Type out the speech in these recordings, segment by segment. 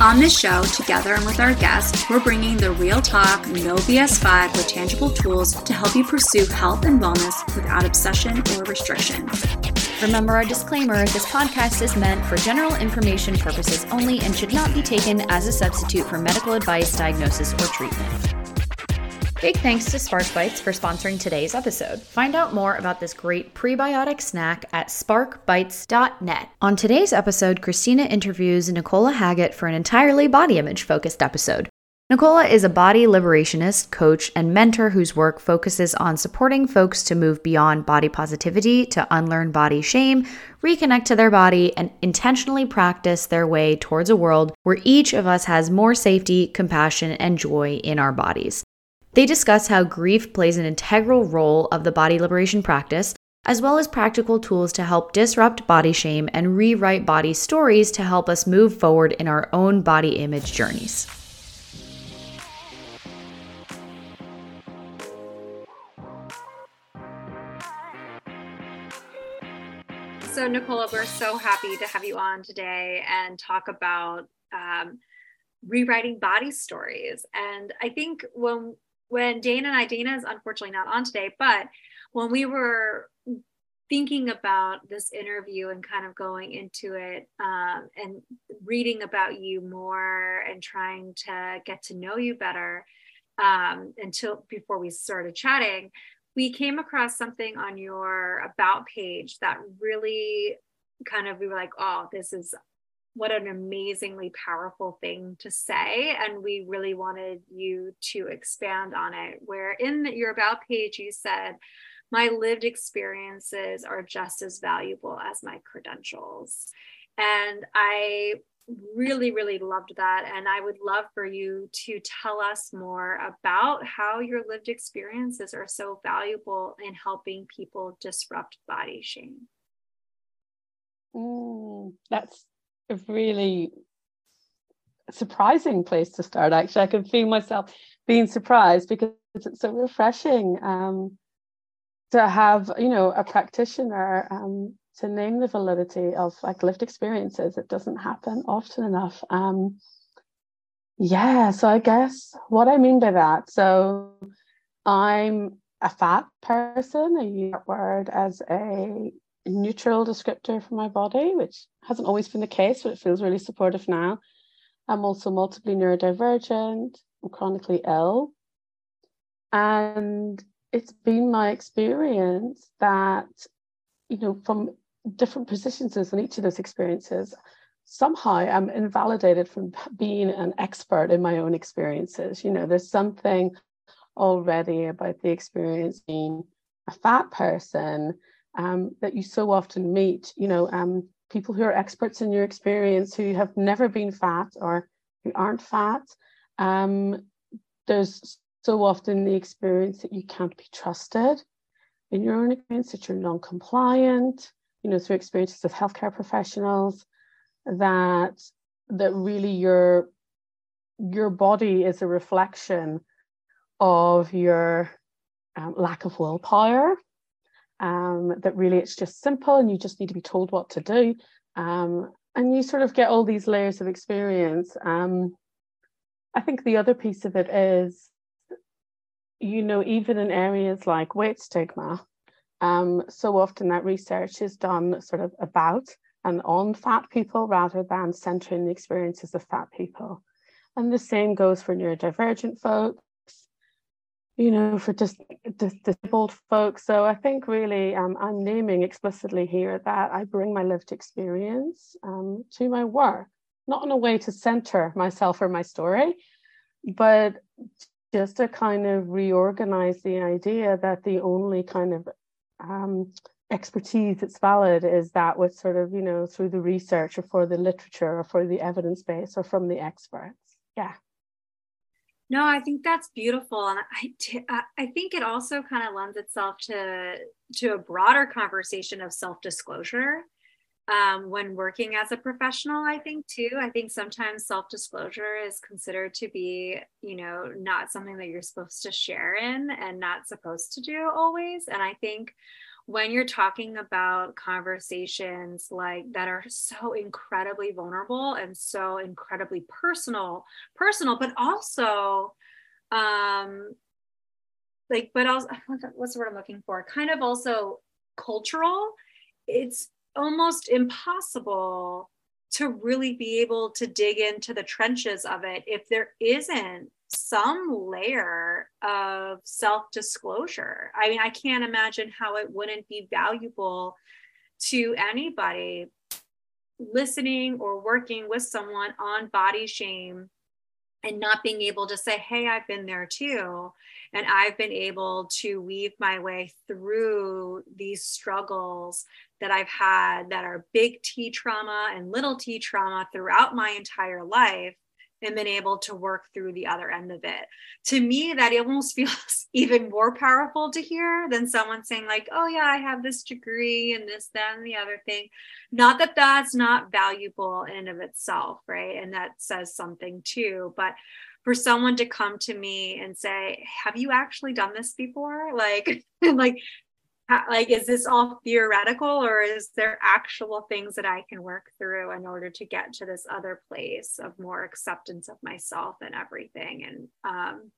On this show, together and with our guests, we're bringing the real talk, no BS vibe with tangible tools to help you pursue health and wellness without obsession or restriction. Remember our disclaimer this podcast is meant for general information purposes only and should not be taken as a substitute for medical advice, diagnosis, or treatment. Big thanks to Spark Bites for sponsoring today's episode. Find out more about this great prebiotic snack at sparkbites.net. On today's episode, Christina interviews Nicola Haggett for an entirely body image focused episode. Nicola is a body liberationist, coach, and mentor whose work focuses on supporting folks to move beyond body positivity to unlearn body shame, reconnect to their body, and intentionally practice their way towards a world where each of us has more safety, compassion, and joy in our bodies. They discuss how grief plays an integral role of the body liberation practice, as well as practical tools to help disrupt body shame and rewrite body stories to help us move forward in our own body image journeys. So, Nicola, we're so happy to have you on today and talk about um, rewriting body stories. And I think when when Dana and I, Dana is unfortunately not on today, but when we were thinking about this interview and kind of going into it um, and reading about you more and trying to get to know you better um, until before we started chatting, we came across something on your about page that really kind of we were like, oh, this is what an amazingly powerful thing to say. And we really wanted you to expand on it. Where in your About page, you said, My lived experiences are just as valuable as my credentials. And I really, really loved that. And I would love for you to tell us more about how your lived experiences are so valuable in helping people disrupt body shame. Mm, that's a really surprising place to start actually. I can feel myself being surprised because it's so refreshing um, to have you know a practitioner um, to name the validity of like lived experiences. It doesn't happen often enough. Um, yeah so i guess what i mean by that so i'm a fat person i use that word as a neutral descriptor for my body, which hasn't always been the case, but it feels really supportive now. I'm also multiply neurodivergent, I'm chronically ill. And it's been my experience that, you know, from different positions in each of those experiences, somehow I'm invalidated from being an expert in my own experiences. You know, there's something already about the experience being a fat person um, that you so often meet, you know, um, people who are experts in your experience who have never been fat or who aren't fat. Um, there's so often the experience that you can't be trusted in your own experience, that you're non-compliant, you know, through experiences of healthcare professionals, that that really your your body is a reflection of your um, lack of willpower um, that really it's just simple and you just need to be told what to do. Um, and you sort of get all these layers of experience. Um, I think the other piece of it is, you know, even in areas like weight stigma, um, so often that research is done sort of about and on fat people rather than centering the experiences of fat people. And the same goes for neurodivergent folks you know, for just disabled folks. So I think really um, I'm naming explicitly here that I bring my lived experience um, to my work, not in a way to center myself or my story, but just to kind of reorganize the idea that the only kind of um, expertise that's valid is that with sort of, you know, through the research or for the literature or for the evidence base or from the experts. Yeah. No, I think that's beautiful, and I, I think it also kind of lends itself to to a broader conversation of self disclosure um, when working as a professional. I think too. I think sometimes self disclosure is considered to be, you know, not something that you're supposed to share in and not supposed to do always. And I think when you're talking about conversations like that are so incredibly vulnerable and so incredibly personal personal but also um like but also what's the word i'm looking for? Kind of also cultural. It's almost impossible to really be able to dig into the trenches of it if there isn't some layer of self disclosure. I mean, I can't imagine how it wouldn't be valuable to anybody listening or working with someone on body shame and not being able to say, Hey, I've been there too. And I've been able to weave my way through these struggles that I've had that are big T trauma and little t trauma throughout my entire life and been able to work through the other end of it. To me, that almost feels even more powerful to hear than someone saying, like, oh, yeah, I have this degree and this, that, and the other thing. Not that that's not valuable in and of itself, right? And that says something too. But for someone to come to me and say, have you actually done this before? Like, like like is this all theoretical or is there actual things that i can work through in order to get to this other place of more acceptance of myself and everything? And um,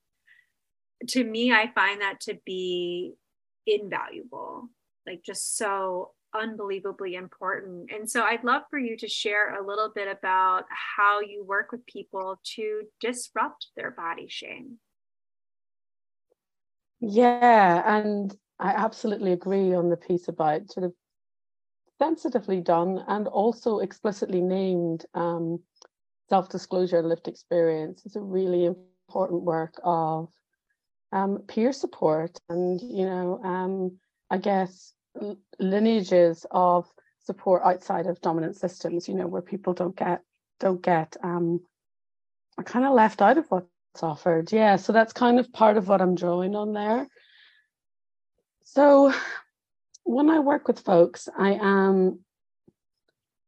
to me i find that to be invaluable like just so unbelievably important. And so i'd love for you to share a little bit about how you work with people to disrupt their body shame. Yeah and I absolutely agree on the piece about sort of sensitively done and also explicitly named um, self disclosure and lived experience is a really important work of um, peer support and, you know, um, I guess lineages of support outside of dominant systems, you know, where people don't get don't get um, are kind of left out of what's offered. Yeah, so that's kind of part of what I'm drawing on there. So when I work with folks, I am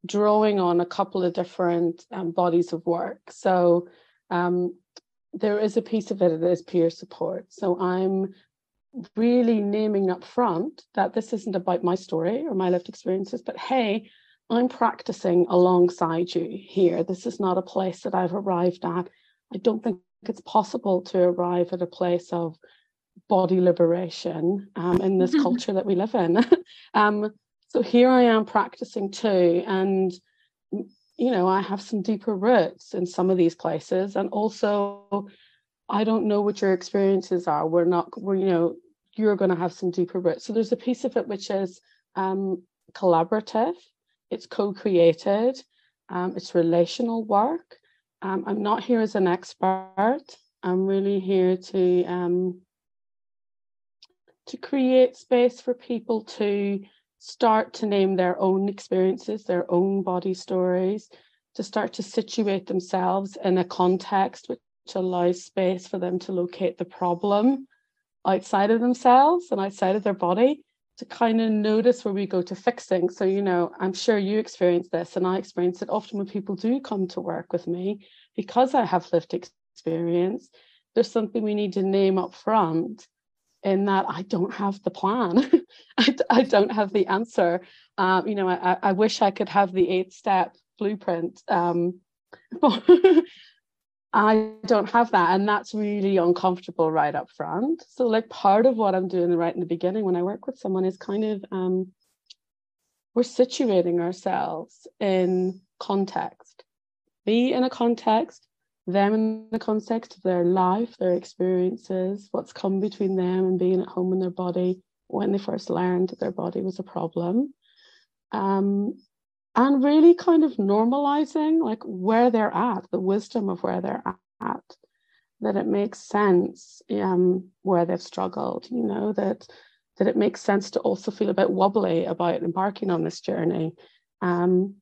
drawing on a couple of different um, bodies of work. So um, there is a piece of it that is peer support. So I'm really naming up front that this isn't about my story or my lived experiences, but hey, I'm practicing alongside you here. This is not a place that I've arrived at. I don't think it's possible to arrive at a place of body liberation um, in this culture that we live in. um, so here I am practicing too, and you know I have some deeper roots in some of these places, and also I don't know what your experiences are. We're not, we're you know you're going to have some deeper roots. So there's a piece of it which is um, collaborative, it's co-created, um, it's relational work. Um, I'm not here as an expert. I'm really here to um, to create space for people to start to name their own experiences, their own body stories, to start to situate themselves in a context which allows space for them to locate the problem outside of themselves and outside of their body to kind of notice where we go to fixing. So, you know, I'm sure you experience this, and I experience it often when people do come to work with me because I have lived experience. There's something we need to name up front in that I don't have the plan. I, I, don't have the answer. Um, you know, I, I, wish I could have the eight step blueprint. Um, I don't have that. And that's really uncomfortable right up front. So, like, part of what I'm doing right in the beginning when I work with someone is kind of um, we're situating ourselves in context. Be in a context, them in the context of their life, their experiences, what's come between them and being at home in their body when they first learned that their body was a problem. Um, and really kind of normalizing like where they're at, the wisdom of where they're at, that it makes sense um, where they've struggled, you know, that that it makes sense to also feel a bit wobbly about embarking on this journey. Um,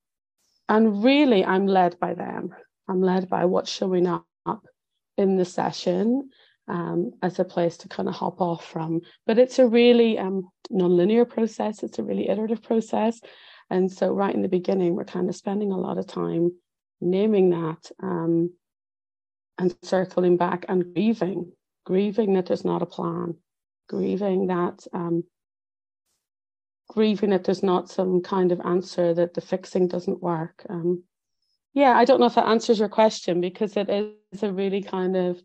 and really, I'm led by them. I'm led by what's showing up in the session um, as a place to kind of hop off from. But it's a really um, non-linear process. It's a really iterative process. And so right in the beginning, we're kind of spending a lot of time naming that um, and circling back and grieving, grieving that there's not a plan, grieving that um, grieving that there's not some kind of answer that the fixing doesn't work. Um, yeah, I don't know if that answers your question because it is a really kind of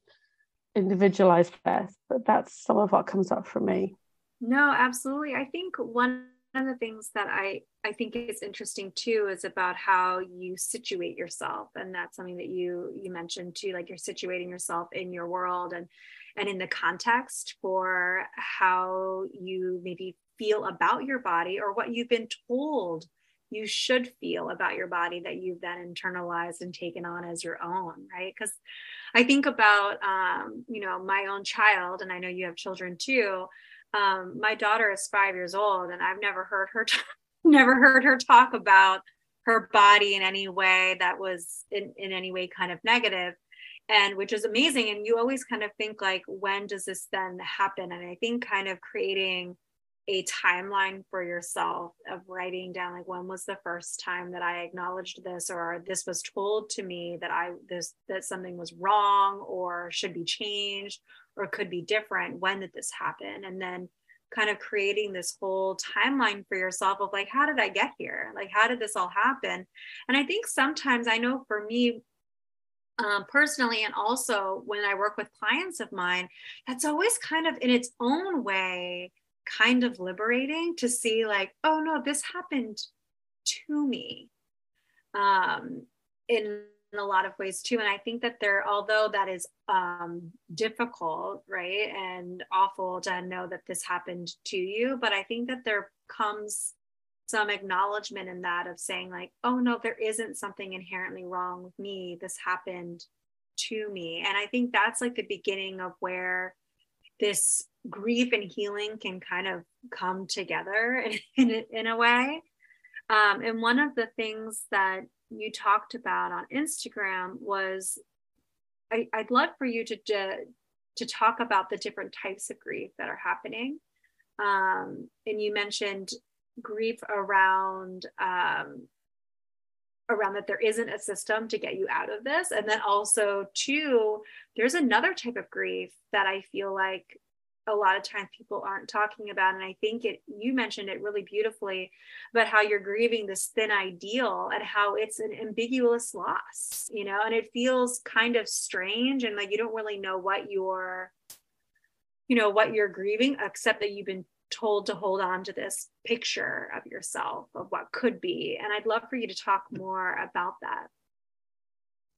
individualized test, but that's some of what comes up for me. No, absolutely. I think one of the things that I I think is interesting too is about how you situate yourself, and that's something that you you mentioned too. Like you're situating yourself in your world and and in the context for how you maybe feel about your body or what you've been told you should feel about your body that you've then internalized and taken on as your own right? Because i think about um, you know my own child and i know you have children too. Um, my daughter is five years old and i've never heard her t- never heard her talk about her body in any way that was in, in any way kind of negative and which is amazing. And you always kind of think like when does this then happen? And i think kind of creating a timeline for yourself of writing down like when was the first time that I acknowledged this or this was told to me that I this that something was wrong or should be changed or could be different? When did this happen? And then kind of creating this whole timeline for yourself of like how did I get here? Like how did this all happen? And I think sometimes I know for me um, personally and also when I work with clients of mine that's always kind of in its own way kind of liberating to see like oh no this happened to me um in a lot of ways too. And i think that there although that is um difficult right and awful to know that this happened to you but i think that there comes some acknowledgement in that of saying like oh no there isn't something inherently wrong with me. This happened to me. And i think that's like the beginning of where this grief and healing can kind of come together in, in, a way. Um, and one of the things that you talked about on Instagram was I, would love for you to, to, to talk about the different types of grief that are happening. Um, and you mentioned grief around um, around that there isn't a system to get you out of this and then also too there's another type of grief that i feel like a lot of times people aren't talking about and i think it you mentioned it really beautifully about how you're grieving this thin ideal and how it's an ambiguous loss you know and it feels kind of strange and like you don't really know what you're you know what you're grieving except that you've been told to hold on to this picture of yourself of what could be and i'd love for you to talk more about that.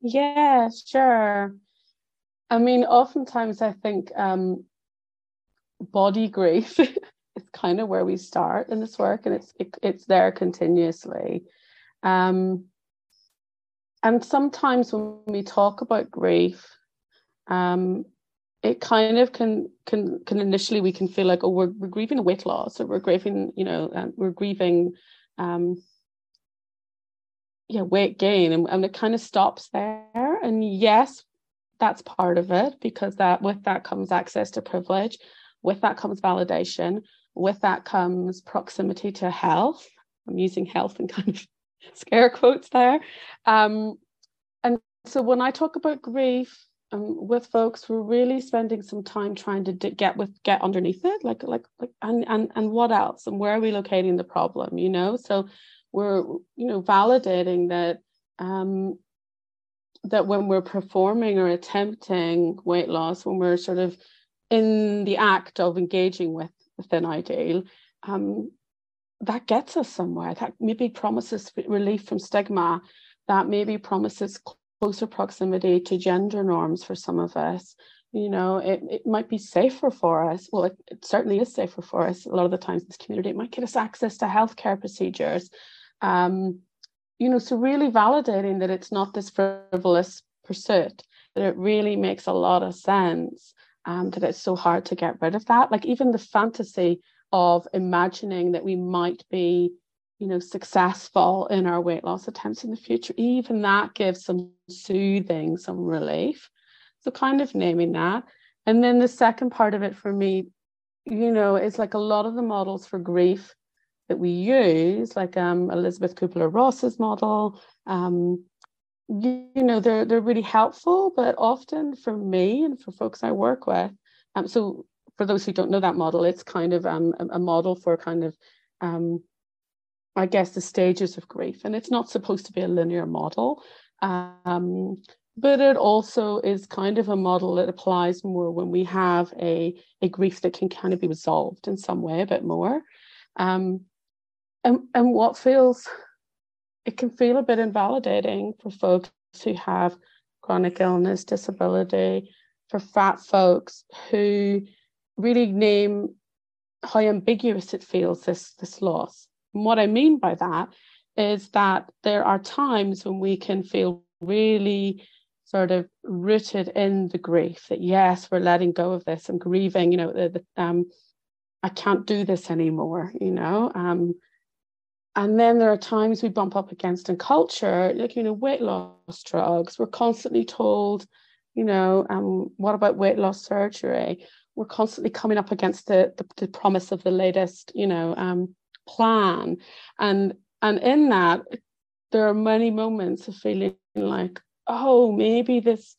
Yeah sure. I mean oftentimes i think um body grief is kind of where we start in this work and it's it, it's there continuously. Um, and sometimes when we talk about grief um, it kind of can can can initially we can feel like oh we're, we're grieving weight loss or we're grieving you know and we're grieving um yeah weight gain and, and it kind of stops there. And yes that's part of it because that with that comes access to privilege with that comes validation. With that comes proximity to health. I'm using health and kind of scare quotes there. Um, and so when I talk about grief um, with folks, we're really spending some time trying to get with get underneath it, like like like and and and what else, and where are we locating the problem? You know, so we're you know validating that um, that when we're performing or attempting weight loss, when we're sort of in the act of engaging with the thin ideal, um, that gets us somewhere. That maybe promises relief from stigma, that maybe promises closer proximity to gender norms for some of us. You know, it, it might be safer for us. Well, it, it certainly is safer for us. A lot of the times in this community, it might get us access to healthcare procedures. Um, you know, so really validating that it's not this frivolous pursuit, that it really makes a lot of sense um, that it's so hard to get rid of that. Like even the fantasy of imagining that we might be, you know, successful in our weight loss attempts in the future, even that gives some soothing, some relief. So kind of naming that. And then the second part of it for me, you know, is like a lot of the models for grief that we use, like um, Elisabeth Kubler-Ross's model, um, you, know, they're they're really helpful, but often for me and for folks I work with, um, so for those who don't know that model, it's kind of um, a model for kind of um, I guess, the stages of grief. And it's not supposed to be a linear model, um, but it also is kind of a model that applies more when we have a, a grief that can kind of be resolved in some way a bit more. Um, and, and what feels, it can feel a bit invalidating for folks who have chronic illness, disability, for fat folks who really name how ambiguous it feels, this, this loss. And what I mean by that is that there are times when we can feel really sort of rooted in the grief that yes, we're letting go of this. I'm grieving, you know, the, the, um, I can't do this anymore, you know. Um, and then there are times we bump up against in culture, like you know, weight loss drugs. We're constantly told, you know, um, what about weight loss surgery? We're constantly coming up against the the, the promise of the latest, you know, um, plan and and in that there are many moments of feeling like oh maybe this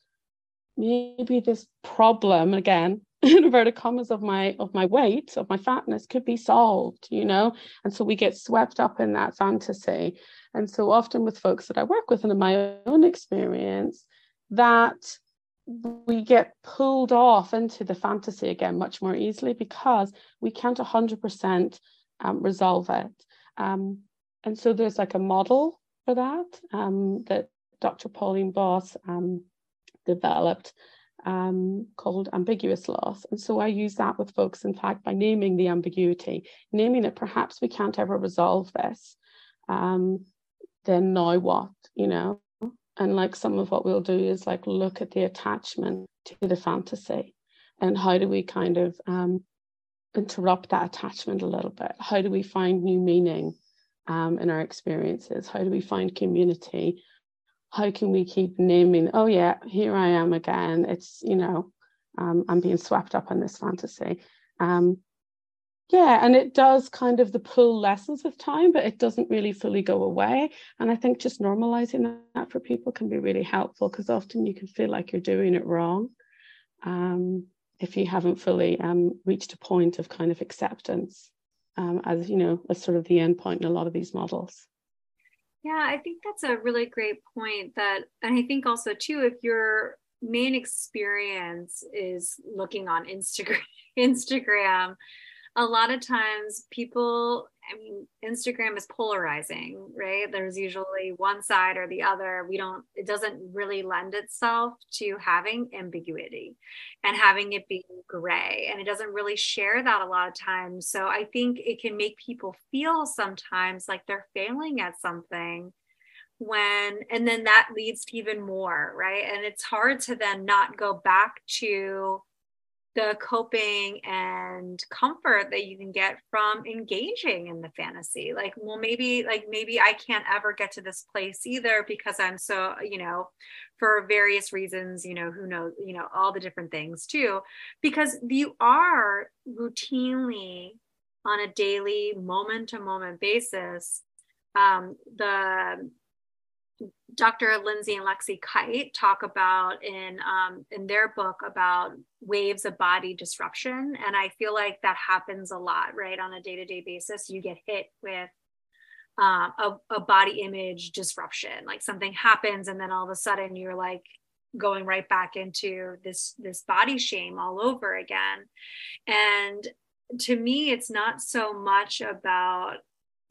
maybe this problem again in inverted commas of my of my weight of my fatness could be solved you know and so we get swept up in that fantasy and so often with folks that i work with and in my own experience that we get pulled off into the fantasy again much more easily because we can't 100% um, resolve it. Um, and so there's like a model for that um, that Dr. Pauline Boss um, developed um, called ambiguous loss. And so I use that with folks, in fact, by naming the ambiguity, naming it perhaps we can't ever resolve this. Um, then now what, you know? And like some of what we'll do is like look at the attachment to the fantasy and how do we kind of um, interrupt that attachment a little bit? How do we find new meaning um, in our experiences? How do we find community? How can we keep naming, oh, yeah, here I am again? It's, you know, um, I'm being swept up in this fantasy. Um, yeah, and it does kind of the pull lessens with time, but it doesn't really fully go away. And I think just normalizing that for people can be really helpful because often you can feel like you're doing it wrong. Um, if you haven't fully um, reached a point of kind of acceptance um, as you know as sort of the end point in a lot of these models yeah i think that's a really great point that and i think also too if your main experience is looking on instagram instagram a lot of times people I mean, Instagram is polarizing, right? There's usually one side or the other. We don't, it doesn't really lend itself to having ambiguity and having it be gray. And it doesn't really share that a lot of times. So I think it can make people feel sometimes like they're failing at something when, and then that leads to even more, right? And it's hard to then not go back to, the coping and comfort that you can get from engaging in the fantasy. Like well maybe like maybe i can't ever get to this place either because i'm so you know for various reasons you know who knows you know all the different things too because you are routinely on a daily moment to moment basis um, the Dr. Lindsay and Lexie Kite talk about in um, in their book about waves of body disruption, and I feel like that happens a lot, right? On a day to day basis, you get hit with um, a, a body image disruption, like something happens, and then all of a sudden you're like going right back into this this body shame all over again, and to me, it's not so much about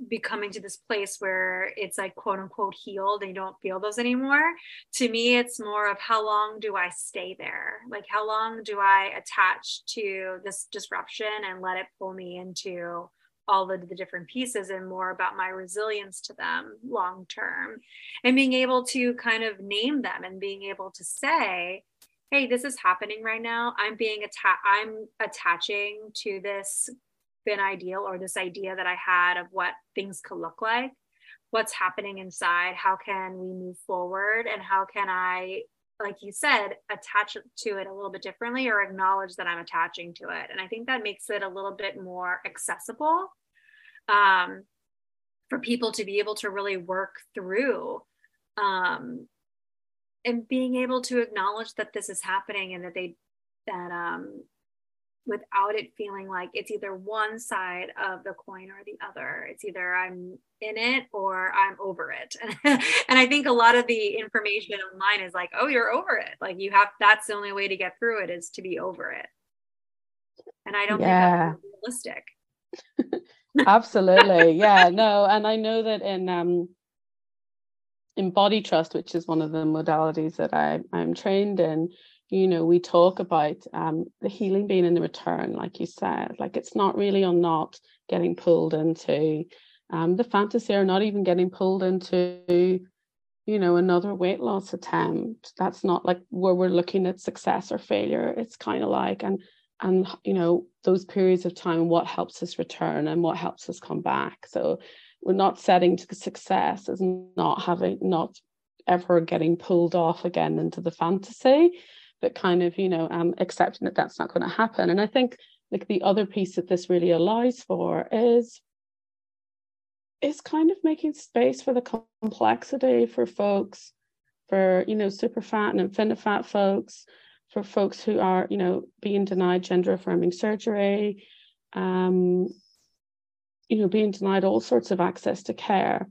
becoming to this place where it's like quote unquote healed and you don't feel those anymore. To me it's more of how long do i stay there? Like how long do i attach to this disruption and let it pull me into all of the different pieces and more about my resilience to them long term? And being able to kind of name them and being able to say hey this is happening right now. I'm being attached i'm attaching to this been ideal or this idea that I had of what things could look like, what's happening inside, how can we move forward, and how can I like you said, attach to it a little bit differently or acknowledge that I'm attaching to it. And I think that makes it a little bit more accessible um, for people to be able to really work through um, and being able to acknowledge that this is happening and that they, that um, without it feeling like it's either one side of the coin or the other. It's either I'm in it or I'm over it. and I think a lot of the information online is like, oh, you're over it. Like you have that's the only way to get through it is to be over it. And I don't yeah. think that's realistic. Absolutely. Yeah. No, and I know that in um in body trust, which is one of the modalities that I, I'm trained in, you know we talk about um, the healing being in the return like you said like it's not really on not getting pulled into um, the fantasy or not even getting pulled into you know another weight loss attempt. That's not like where we're looking at success or failure. It's kind of like and and you know those periods of time what helps us return and what helps us come back. So we're not setting to success as not having not ever getting pulled off again into the fantasy but kind of you know um, accepting that that's not going to happen. And i think like the other piece that this really allows for is is kind of making space for the complexity for folks for you know super fat and infinifat folks for folks who are you know being denied gender affirming surgery um you know being denied all sorts of access to care.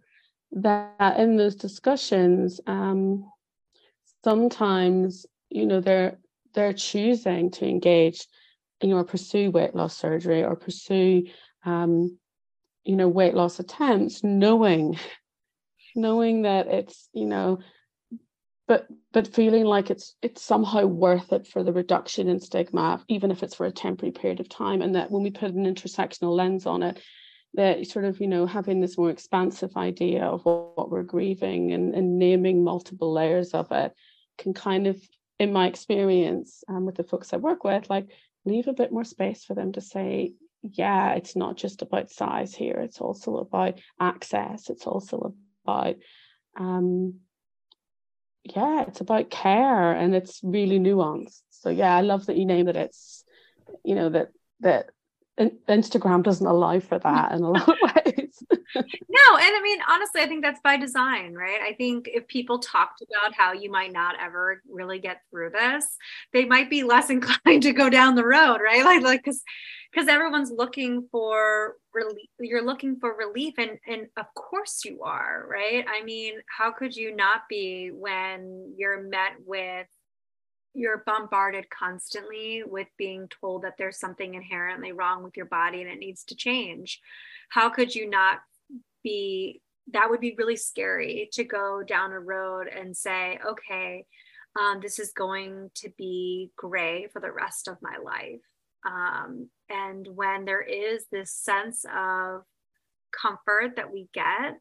That in those discussions um sometimes you know they're they're choosing to engage you know pursue weight loss surgery or pursue um, you know weight loss attempts knowing knowing that it's you know but but feeling like it's it's somehow worth it for the reduction in stigma even if it's for a temporary period of time. And that when we put an intersectional lens on it that sort of you know having this more expansive idea of what, what we're grieving and, and naming multiple layers of it can kind of in my experience um, with the folks I work with, like leave a bit more space for them to say, yeah, it's not just about size here. It's also about access. It's also about, um, yeah, it's about care and it's really nuanced. So yeah, I love that you name it. It's, you know, that that Instagram doesn't allow for that in a lot of ways. no, and I mean, honestly, I think that's by design, right? I think if people talked about how you might not ever really get through this, they might be less inclined to go down the road, right? Like, like, because because everyone's looking for relief you're looking for relief and and of course you are right i mean how could you not be when you're met with you're bombarded constantly with being told that there's something inherently wrong with your body and it needs to change. How could you not be that would be really scary to go down a road and say okay um, this is going to be gray for the rest of my life. Um, and when there is this sense of comfort that we get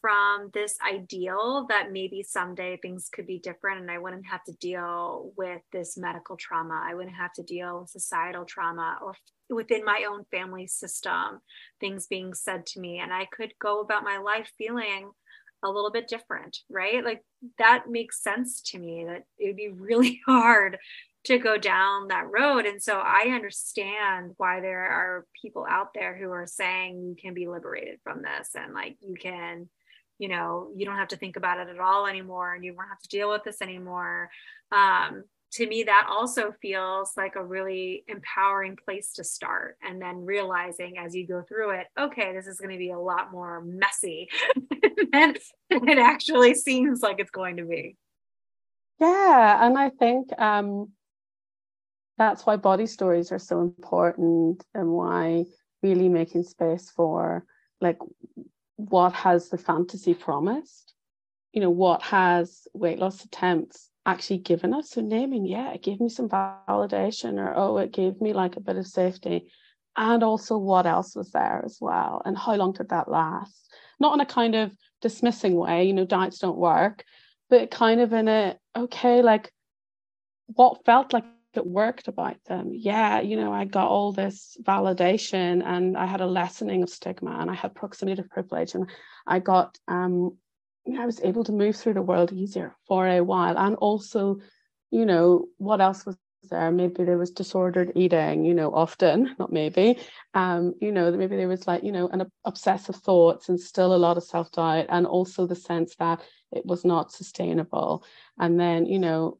from this ideal that maybe someday things could be different and I wouldn't have to deal with this medical trauma. I wouldn't have to deal with societal trauma or within my own family system, things being said to me. And I could go about my life feeling a little bit different, right? Like that makes sense to me that it would be really hard to go down that road. And so I understand why there are people out there who are saying you can be liberated from this and like you can you know you don't have to think about it at all anymore and you won't have to deal with this anymore. Um, to me that also feels like a really empowering place to start and then realizing as you go through it okay this is going to be a lot more messy than it actually seems like it's going to be. Yeah and i think um, that's why body stories are so important and why really making space for like what has the fantasy promised? You know, what has weight loss attempts actually given us? So naming, yeah, it gave me some validation, or oh, it gave me like a bit of safety. And also what else was there as well? And how long did that last? Not in a kind of dismissing way, you know, diets don't work, but kind of in a okay, like what felt like it worked about them. Yeah, you know, I got all this validation and I had a lessening of stigma and I had proximity to privilege and I got um I was able to move through the world easier for a while and also you know, what else was there? Maybe there was disordered eating, you know, often, not maybe. Um, you know, maybe there was like, you know, an obsessive thoughts and still a lot of self-doubt, and also the sense that it was not sustainable. And then, you know,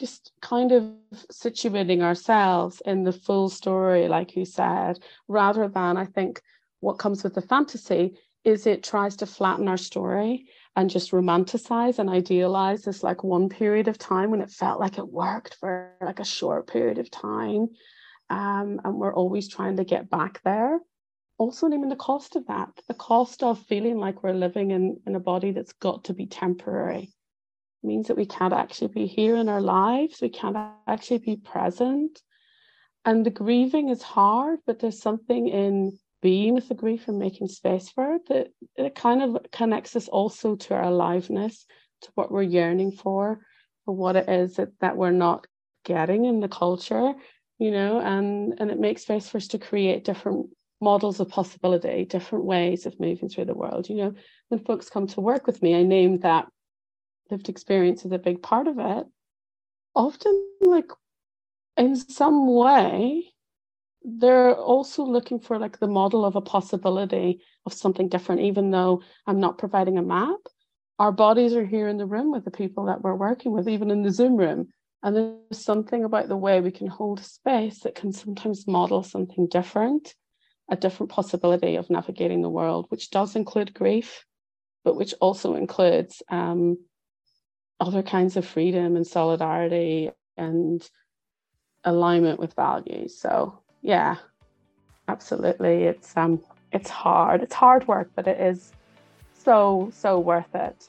just kind of situating ourselves in the full story, like you said, rather than I think what comes with the fantasy is it tries to flatten our story and just romanticize and idealize this like one period of time when it felt like it worked for like a short period of time. Um, and we're always trying to get back there. Also, naming the cost of that, the cost of feeling like we're living in, in a body that's got to be temporary means that we can't actually be here in our lives, we can't actually be present. And the grieving is hard, but there's something in being with the grief and making space for it that it kind of connects us also to our aliveness, to what we're yearning for, for what it is that, that we're not getting in the culture, you know, and, and it makes space for us to create different models of possibility, different ways of moving through the world. You know, when folks come to work with me, I name that lived experience is a big part of it. Often, like in some way, they're also looking for like the model of a possibility of something different, even though I'm not providing a map. Our bodies are here in the room with the people that we're working with, even in the Zoom room. And there's something about the way we can hold space that can sometimes model something different, a different possibility of navigating the world, which does include grief, but which also includes um, other kinds of freedom and solidarity and alignment with values. So yeah, absolutely. It's um it's hard. It's hard work, but it is so, so worth it.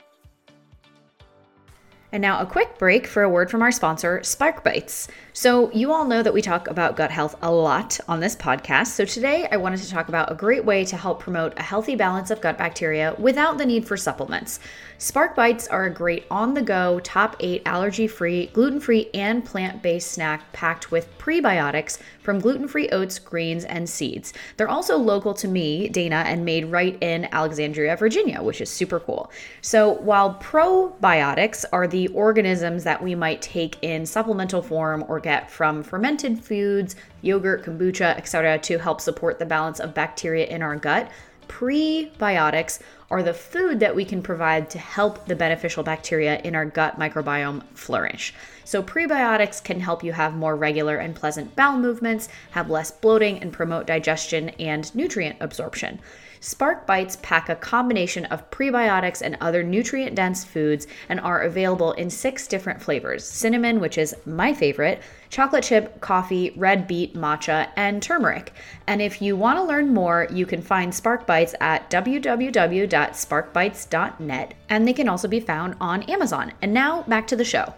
And now a quick break for a word from our sponsor, Spark Bites. So, you all know that we talk about gut health a lot on this podcast. So, today I wanted to talk about a great way to help promote a healthy balance of gut bacteria without the need for supplements. Spark Bites are a great on the go, top eight allergy free, gluten free, and plant based snack packed with prebiotics from gluten free oats, greens, and seeds. They're also local to me, Dana, and made right in Alexandria, Virginia, which is super cool. So, while probiotics are the organisms that we might take in supplemental form or get from fermented foods, yogurt, kombucha, etc., to help support the balance of bacteria in our gut, prebiotics are the food that we can provide to help the beneficial bacteria in our gut microbiome flourish. So, prebiotics can help you have more regular and pleasant bowel movements, have less bloating, and promote digestion and nutrient absorption. Spark Bites pack a combination of prebiotics and other nutrient dense foods and are available in six different flavors cinnamon, which is my favorite, chocolate chip, coffee, red beet, matcha, and turmeric. And if you want to learn more, you can find Spark Bites at www.sparkbites.net, and they can also be found on Amazon. And now back to the show.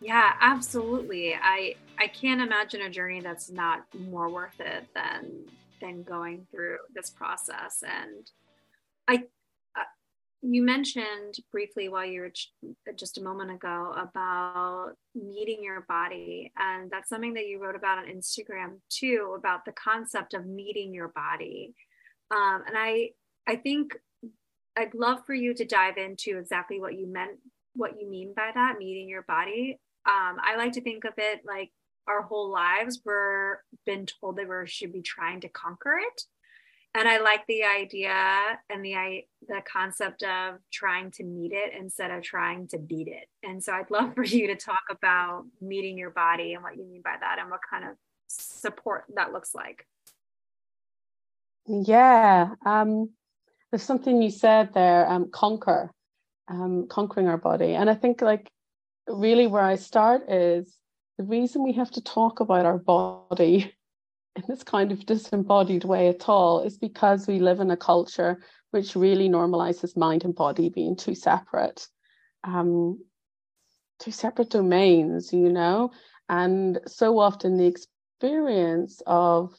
Yeah, absolutely. I I can't imagine a journey that's not more worth it than than going through this process. And I, uh, you mentioned briefly while you were ch- just a moment ago about meeting your body, and that's something that you wrote about on Instagram too about the concept of meeting your body. Um, and I, I think I'd love for you to dive into exactly what you meant, what you mean by that, meeting your body. Um, I like to think of it like our whole lives we're been told that we should be trying to conquer it. And i like the idea and the I the concept of trying to meet it instead of trying to beat it. And so i'd love for you to talk about meeting your body and what you mean by that and what kind of support that looks like. Yeah um, there's something you said there um, conquer um, conquering our body. And i think like really where i start is the reason we have to talk about our body in this kind of disembodied way at all is because we live in a culture which really normalizes mind and body being two separate um, two separate domains you know? And so often the experience of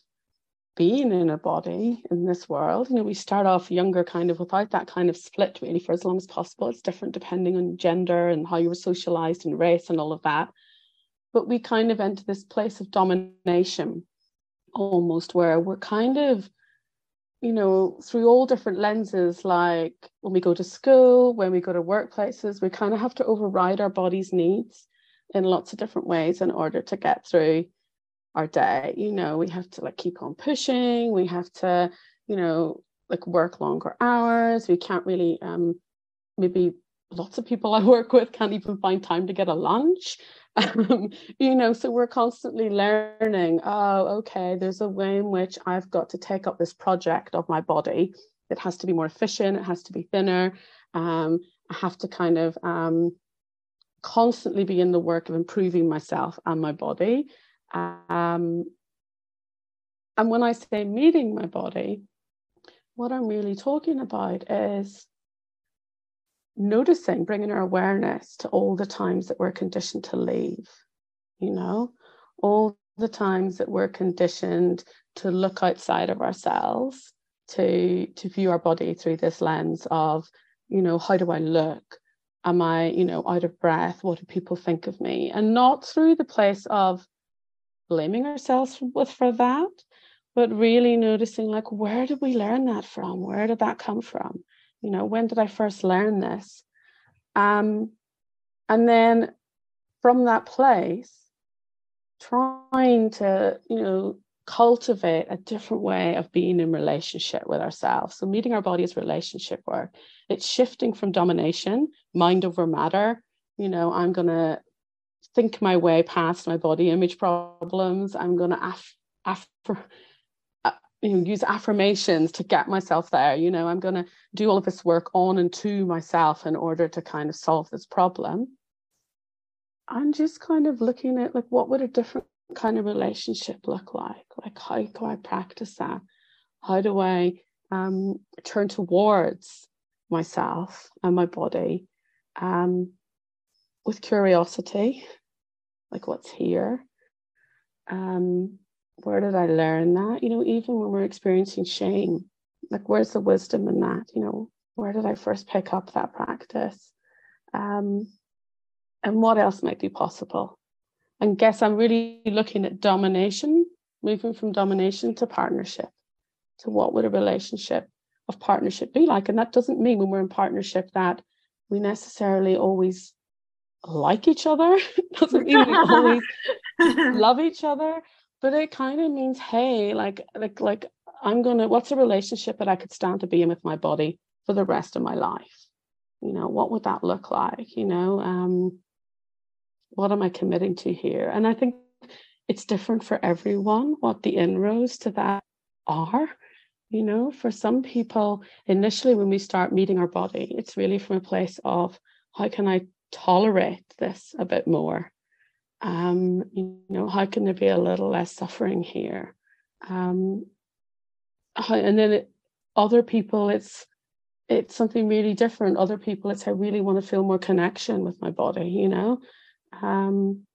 being in a body in this world you know we start off younger kind of without that kind of split really for as long as possible. It's different depending on gender and how you were socialized and race and all of that but we kind of enter this place of domination almost where we're kind of you know, through all different lenses, like when we go to school, when we go to workplaces, we kind of have to override our body's needs in lots of different ways in order to get through our day. You know, we have to like keep on pushing, we have to, you know, like work longer hours. We can't really um maybe lots of people I work with can't even find time to get a lunch. Um, you know, so we're constantly learning, oh, okay, there's a way in which I've got to take up this project of my body. It has to be more efficient, it has to be thinner. Um, I have to kind of um, constantly be in the work of improving myself and my body. Um, and when I say meeting my body, what I'm really talking about is noticing, bringing our awareness to all the times that we're conditioned to leave, you know, all the times that we're conditioned to look outside of ourselves, to to view our body through this lens of, you know, how do I look? Am I, you know, out of breath? What do people think of me? And not through the place of blaming ourselves with for that, but really noticing like where did we learn that from? Where did that come from? You know when did i first learn this? Um, and then from that place trying to you know cultivate a different way of being in relationship with ourselves. So meeting our body is relationship work. It's shifting from domination mind over matter. You know i'm going to think my way past my body image problems. I'm going to af- af- you know use affirmations to get myself there. You know i'm going to do all of this work on and to myself in order to kind of solve this problem. I'm just kind of looking at like what would a different kind of relationship look like? Like how do i practice that? How do i um, turn towards myself and my body um, with curiosity? Like what's here? Um, where did I learn that? You know, even when we're experiencing shame, like where's the wisdom in that? You know, where did I first pick up that practice? Um, and what else might be possible? And guess I'm really looking at domination, moving from domination to partnership. To what would a relationship of partnership be like? And that doesn't mean when we're in partnership that we necessarily always like each other. doesn't mean we always love each other but it kind of means hey like like like i'm gonna what's a relationship that i could stand to be in with my body for the rest of my life? You know what would that look like? You know um what am i committing to here? And i think it's different for everyone what the inroads to that are. You know for some people initially when we start meeting our body it's really from a place of how can i tolerate this a bit more um, you know, how can there be a little less suffering here? Um, and then it, other people, it's it's something really different. Other people, it's I really want to feel more connection with my body. You know, um,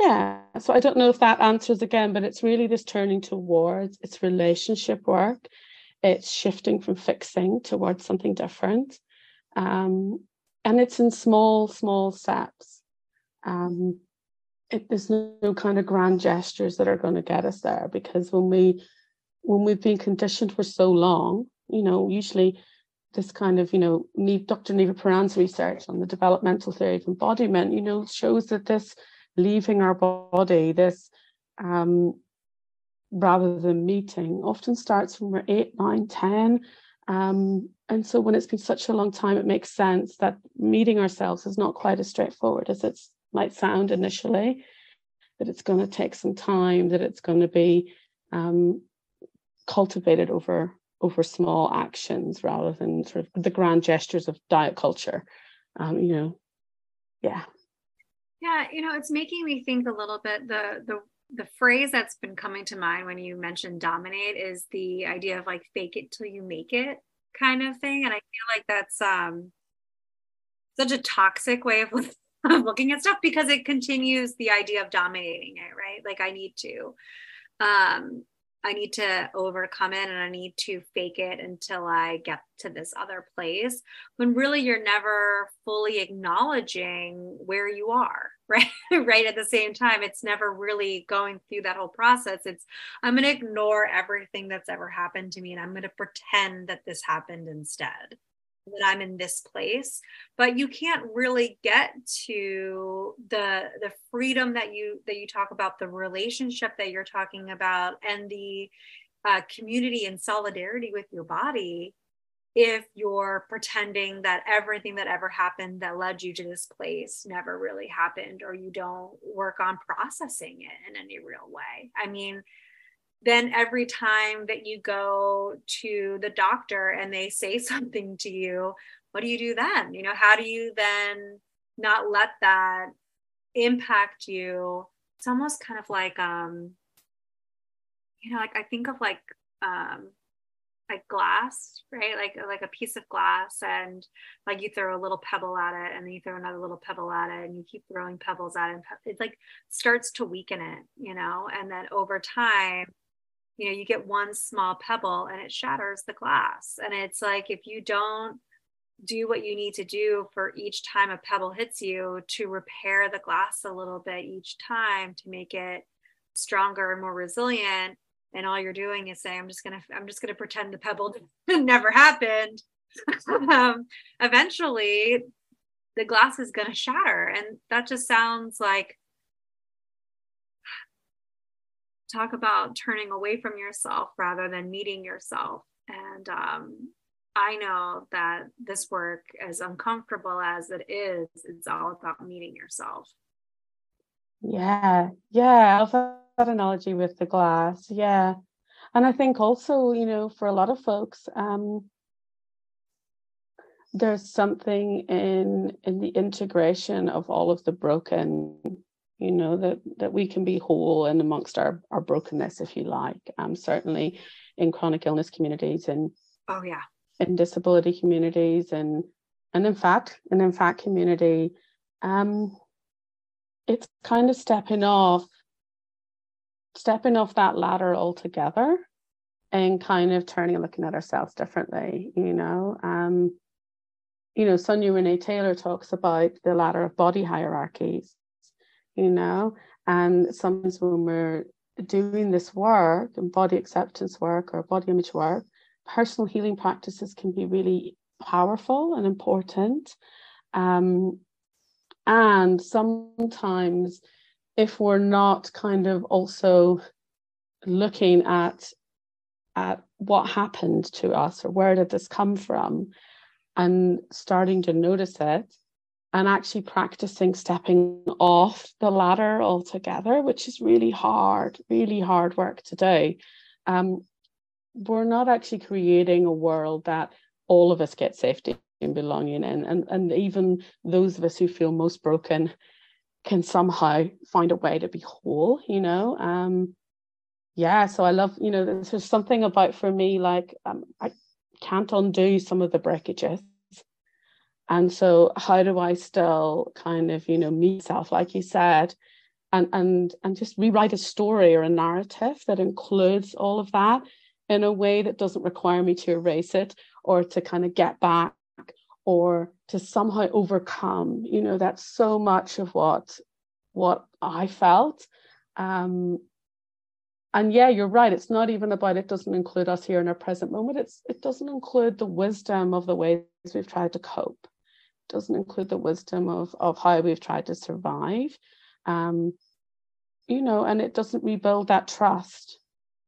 yeah. So I don't know if that answers again, but it's really this turning towards it's relationship work. It's shifting from fixing towards something different, um, and it's in small, small steps. Um, it, there's no kind of grand gestures that are going to get us there because when we when we've been conditioned for so long you know usually this kind of you know dr Niva Piran's research on the developmental theory of embodiment you know shows that this leaving our body this um rather than meeting often starts when we're eight nine ten um, and so when it's been such a long time it makes sense that meeting ourselves is not quite as straightforward as it's might sound initially, that it's going to take some time, that it's going to be um, cultivated over over small actions rather than sort of the grand gestures of diet culture. Um, you know, yeah. Yeah, you know, it's making me think a little bit. The the the phrase that's been coming to mind when you mentioned dominate is the idea of like fake it till you make it kind of thing, and I feel like that's um such a toxic way of looking at stuff because it continues the idea of dominating it, right? Like I need to. Um, I need to overcome it and I need to fake it until I get to this other place. When really you're never fully acknowledging where you are, right? right at the same time, it's never really going through that whole process. It's, I'm going to ignore everything that's ever happened to me and I'm going to pretend that this happened instead that I'm in this place, but you can't really get to the the freedom that you that you talk about, the relationship that you're talking about, and the uh, community and solidarity with your body if you're pretending that everything that ever happened that led you to this place never really happened or you don't work on processing it in any real way. I mean, then every time that you go to the doctor and they say something to you, what do you do then? You know, how do you then not let that impact you? It's almost kind of like, um, you know, like I think of like, um, like glass, right? Like like a piece of glass, and like you throw a little pebble at it, and then you throw another little pebble at it, and you keep throwing pebbles at it. It like starts to weaken it, you know. And then over time, you know you get one small pebble and it shatters the glass. And it's like if you don't do what you need to do for each time a pebble hits you to repair the glass a little bit each time to make it stronger and more resilient and all you're doing is saying i'm just gonna i'm just gonna pretend the pebble never happened um, eventually the glass is gonna shatter. And that just sounds like talk about turning away from yourself rather than meeting yourself. And um, I know that this work, as uncomfortable as it is, it's all about meeting yourself. Yeah, yeah, I love that analogy with the glass. Yeah. And I think also, you know, for a lot of folks, um, there's something in in the integration of all of the broken you know that that we can be whole and amongst our our brokenness if you like. Um certainly in chronic illness communities and oh yeah. in disability communities and and in fact and in fact community um it's kind of stepping off stepping off that ladder altogether and kind of turning and looking at ourselves differently you know? Um you know Sonya Renee Taylor talks about the ladder of body hierarchies you know? And sometimes when we're doing this work and body acceptance work or body image work personal healing practices can be really powerful and important. Um, and sometimes if we're not kind of also looking at at what happened to us or where did this come from and starting to notice it and actually practicing stepping off the ladder altogether, which is really hard, really hard work to do. Um, we're not actually creating a world that all of us get safety and belonging in. And, and even those of us who feel most broken can somehow find a way to be whole, you know. Um, yeah, so I love, you know, there's something about for me, like um, I can't undo some of the breakages and so how do i still kind of you know meet self like you said and and and just rewrite a story or a narrative that includes all of that in a way that doesn't require me to erase it or to kind of get back or to somehow overcome you know that's so much of what what i felt. Um and yeah you're right it's not even about it doesn't include us here in our present moment it's it doesn't include the wisdom of the ways we've tried to cope doesn't include the wisdom of of how we've tried to survive. Um, you know and it doesn't rebuild that trust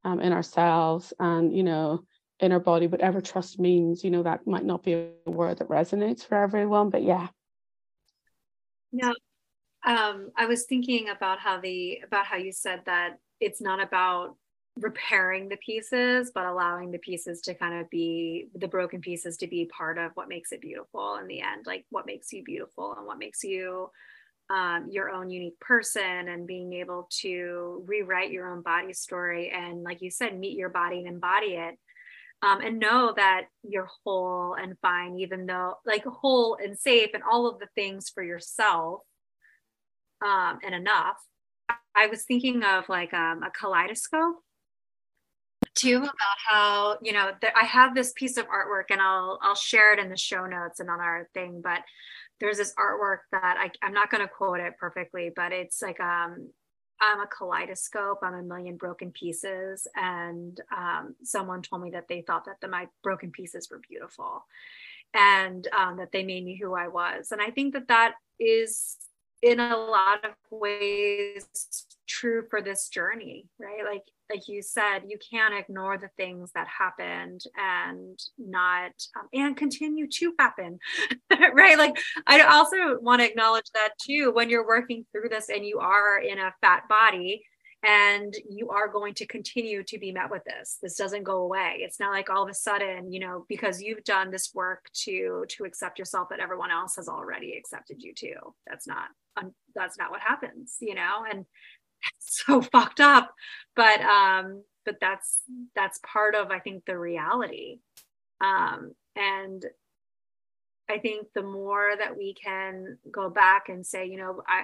um, in ourselves and you know in our body whatever trust means you know that might not be a word that resonates for everyone but yeah. No um, i was thinking about how the about how you said that it's not about repairing the pieces, but allowing the pieces to kind of be the broken pieces to be part of what makes it beautiful in the end, like what makes you beautiful and what makes you um, your own unique person and being able to rewrite your own body story and, like you said, meet your body and embody it. Um, and know that you're whole and fine, even though, like, whole and safe and all of the things for yourself um, and enough. I was thinking of like um, a kaleidoscope too about how you know that I have this piece of artwork and I'll I'll share it in the show notes and on our thing, but there's this artwork that I, I'm not going to quote it perfectly, but it's like um I'm a kaleidoscope. I'm a million broken pieces, and um, someone told me that they thought that the, my broken pieces were beautiful, and um, that they made me who I was. And I think that that is in a lot of ways true for this journey right? Like like you said you can't ignore the things that happened and not um, and continue to happen right? Like i also want to acknowledge that too when you're working through this and you are in a fat body and you are going to continue to be met with this this doesn't go away. It's not like all of a sudden you know because you've done this work to to accept yourself that everyone else has already accepted you too. That's not that's not what happens you know? And so fucked up. But um but that's that's part of i think the reality. Um and i think the more that we can go back and say you know i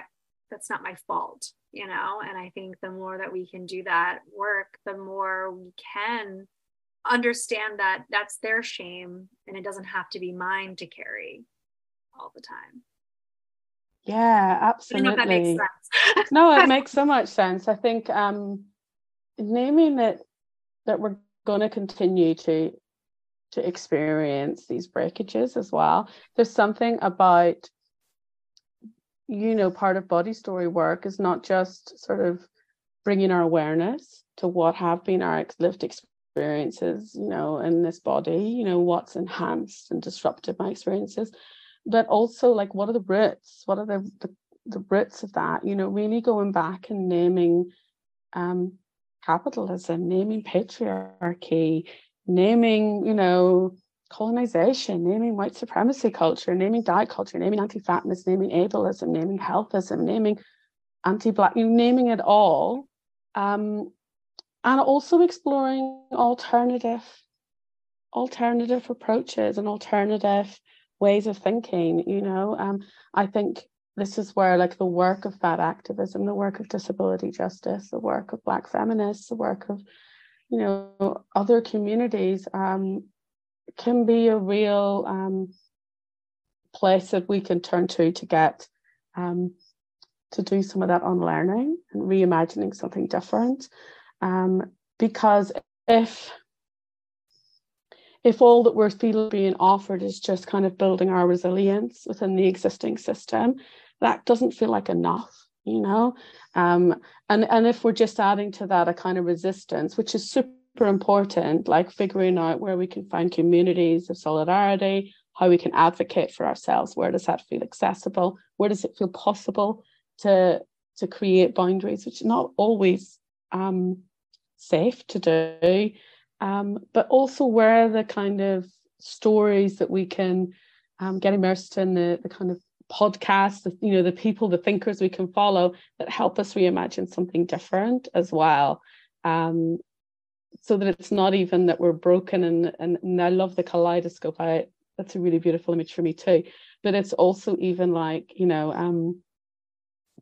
that's not my fault you know? And i think the more that we can do that work the more we can understand that that's their shame and it doesn't have to be mine to carry all the time yeah absolutely. no it makes so much sense. I think um naming it that we're going to continue to to experience these breakages as well. There's something about you know, part of body story work is not just sort of bringing our awareness to what have been our lived experiences, you know, in this body, you know, what's enhanced and disrupted my experiences, but also like what are the roots? What are the, the, the roots of that? You know, really going back and naming um, capitalism, naming patriarchy, naming, you know, colonization, naming white supremacy culture, naming diet culture, naming anti-fatness, naming ableism, naming healthism, naming anti-black, you know, naming it all, um, and also exploring alternative alternative approaches and alternative ways of thinking. You know, um, I think this is where like the work of fat activism, the work of disability justice, the work of Black feminists, the work of you know other communities um, can be a real um, place that we can turn to to get um, to do some of that unlearning and reimagining something different. Um, because if if all that we're feeling being offered is just kind of building our resilience within the existing system, that doesn't feel like enough, you know. Um, and and if we're just adding to that a kind of resistance, which is super important, like figuring out where we can find communities of solidarity, how we can advocate for ourselves. Where does that feel accessible? Where does it feel possible to to create boundaries, which are not always um, safe to do, um, but also where the kind of stories that we can um, get immersed in the, the kind of podcasts, the, you know, the people, the thinkers we can follow that help us reimagine something different as well. Um, so that it's not even that we're broken and, and, and I love the kaleidoscope. I that's a really beautiful image for me too. But it's also even like, you know, um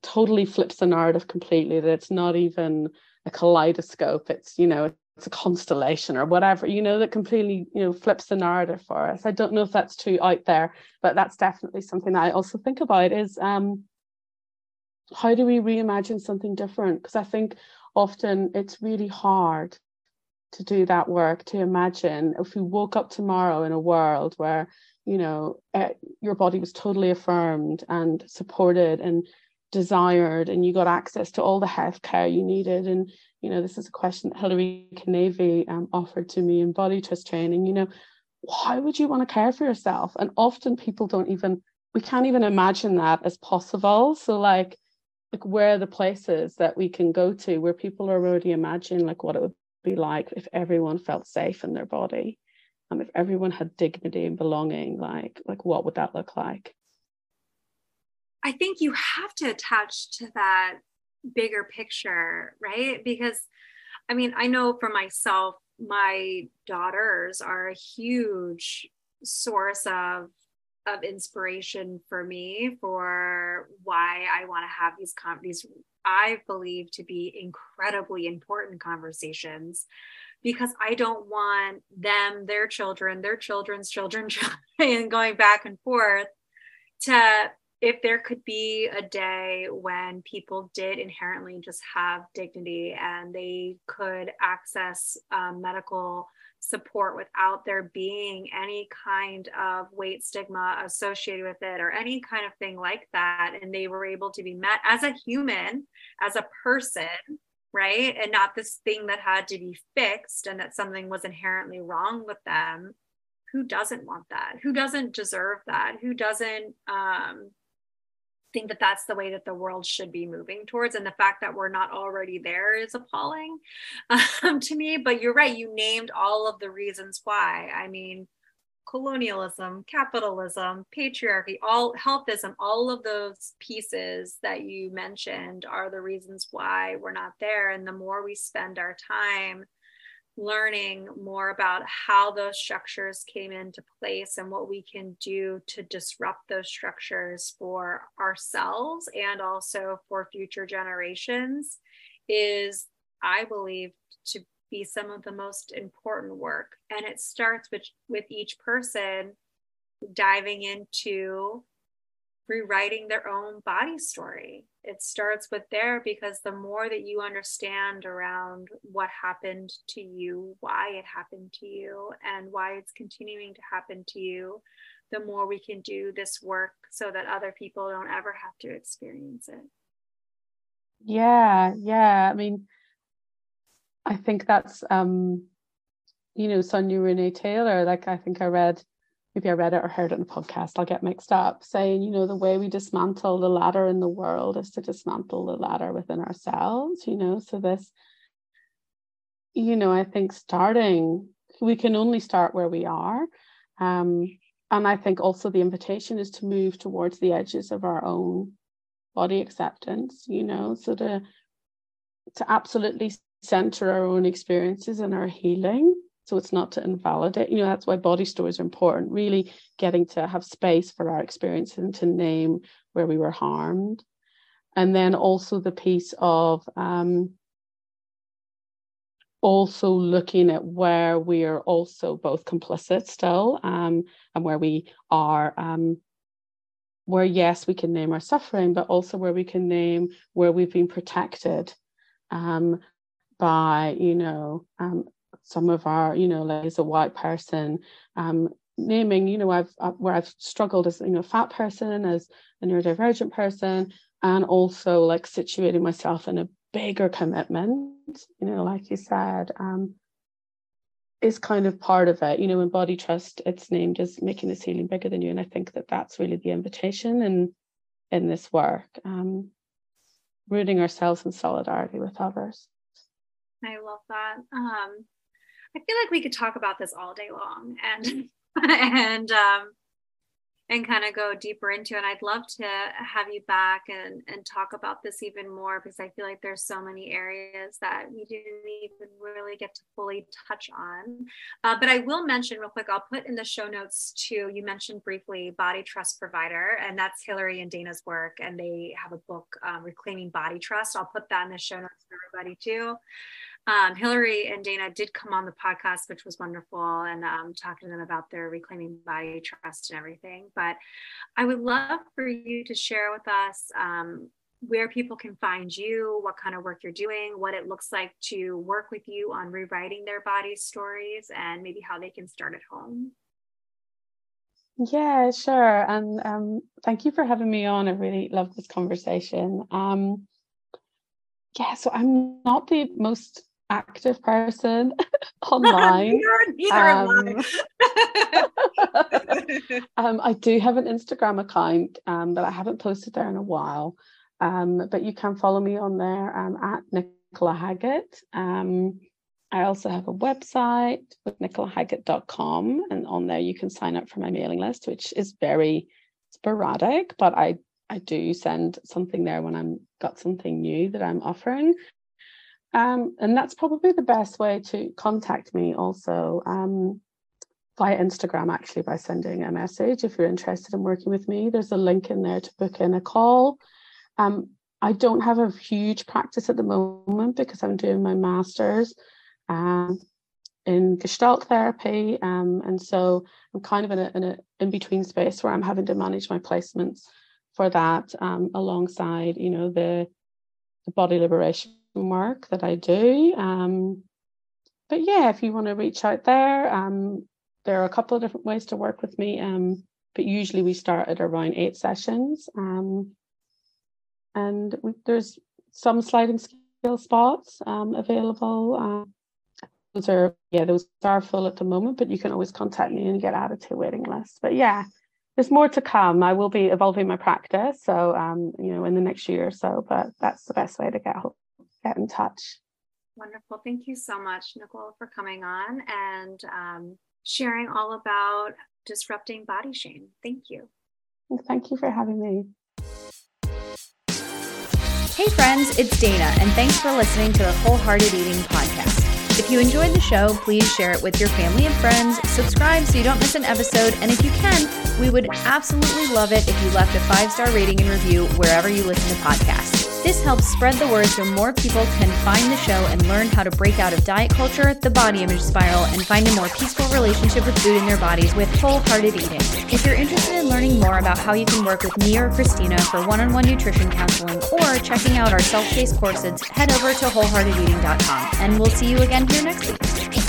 totally flips the narrative completely that it's not even a kaleidoscope, it's, you know, it's a constellation or whatever, you know, that completely, you know, flips the narrative for us. I don't know if that's too out there, but that's definitely something I also think about is um how do we reimagine something different? Because I think often it's really hard to do that work to imagine if we woke up tomorrow in a world where you know uh, your body was totally affirmed and supported and desired and you got access to all the health care you needed and you know this is a question that Hilary Kinavey um, offered to me in body trust training you know why would you want to care for yourself? And often people don't even we can't even imagine that as possible. So like like where are the places that we can go to where people are already imagining like what it would be like if everyone felt safe in their body and if everyone had dignity and belonging? Like like what would that look like? I think you have to attach to that bigger picture right? Because i mean i know for myself my daughters are a huge source of of inspiration for me for why I want to have these com- these I believe to be incredibly important conversations because I don't want them, their children, their children's children, and going back and forth to if there could be a day when people did inherently just have dignity and they could access um, medical support without there being any kind of weight stigma associated with it or any kind of thing like that and they were able to be met as a human as a person right? And not this thing that had to be fixed and that something was inherently wrong with them. Who doesn't want that? Who doesn't deserve that? Who doesn't um, think that that's the way that the world should be moving towards and the fact that we're not already there is appalling um, to me but you're right you named all of the reasons why. I mean colonialism capitalism patriarchy all healthism all of those pieces that you mentioned are the reasons why we're not there. And the more we spend our time learning more about how those structures came into place and what we can do to disrupt those structures for ourselves and also for future generations is, I believe, to be some of the most important work. And it starts with, with each person diving into rewriting their own body story. It starts with there because the more that you understand around what happened to you, why it happened to you, and why it's continuing to happen to you, the more we can do this work so that other people don't ever have to experience it. Yeah, yeah. I mean, I think that's um, you know, Sonya Renee Taylor, like I think I read maybe I read it or heard it in a podcast, I'll get mixed up, saying, you know, the way we dismantle the ladder in the world is to dismantle the ladder within ourselves, you know. So this, you know, I think starting, we can only start where we are. Um, and I think also the invitation is to move towards the edges of our own body acceptance, you know, so to to absolutely center our own experiences and our healing so it's not to invalidate you know that's why body stories are important really getting to have space for our experience and to name where we were harmed. And then also the piece of um, also looking at where we are also both complicit still um, and where we are um, where yes we can name our suffering but also where we can name where we've been protected um, by you know um, some of our, you know, like as a white person, um, naming, you know, I've uh, where I've struggled as you know, a fat person, as a neurodivergent person, and also like situating myself in a bigger commitment, you know, like you said, um, is kind of part of it. You know, in body trust, it's named as making this healing bigger than you, and I think that that's really the invitation in in this work, um, rooting ourselves in solidarity with others. I love that. Um, I feel like we could talk about this all day long and and um and kind of go deeper into. And I'd love to have you back and and talk about this even more because I feel like there's so many areas that we didn't even really get to fully touch on. Uh, but I will mention real quick. I'll put in the show notes too. You mentioned briefly Body Trust Provider, and that's Hilary and Dana's work, and they have a book, um, Reclaiming Body Trust. I'll put that in the show notes for everybody too um, Hilary and Dana did come on the podcast, which was wonderful, and um, talking to them about their reclaiming body trust and everything. But I would love for you to share with us um, where people can find you, what kind of work you're doing, what it looks like to work with you on rewriting their body stories, and maybe how they can start at home. Yeah, sure. And um, thank you for having me on. I really love this conversation. Um, yeah, so I'm not the most active person online. um, um, I do have an Instagram account, um, but I haven't posted there in a while. Um, but you can follow me on there um, at Nicola Haggett. Um, I also have a website with nicolahaggett.com, and on there you can sign up for my mailing list, which is very sporadic, but I I do send something there when I'm got something new that I'm offering. Um, and that's probably the best way to contact me also um, via Instagram, actually, by sending a message if you're interested in working with me. There's a link in there to book in a call. Um, I don't have a huge practice at the moment because I'm doing my master's um, in Gestalt therapy. Um, and so I'm kind of in a, in a in between space where I'm having to manage my placements for that um, alongside, you know, the, the body liberation work that I do. Um, but yeah, if you want to reach out there, um, there are a couple of different ways to work with me. Um, but usually we start at around eight sessions. Um, and we, there's some sliding scale spots um, available. Um, those are yeah, those are full at the moment, but you can always contact me and get added to a waiting list. But yeah, there's more to come. I will be evolving my practice, so um, you know, in the next year or so. But that's the best way to get get in touch. Wonderful. Thank you so much, Nicole, for coming on and um, sharing all about disrupting body shame. Thank you. Thank you for having me. Hey, friends, it's Dana, and thanks for listening to the Wholehearted Eating Podcast. If you enjoyed the show, please share it with your family and friends, subscribe so you don't miss an episode, and if you can, we would absolutely love it if you left a five star rating and review wherever you listen to podcasts. This helps spread the word so more people can find the show and learn how to break out of diet culture, the body image spiral, and find a more peaceful relationship with food in their bodies with wholehearted eating. If you're interested in learning more about how you can work with me or Christina for one on one nutrition counseling or checking out our self paced courses, head over to wholeheartedeating.com. And we'll see you again here next week.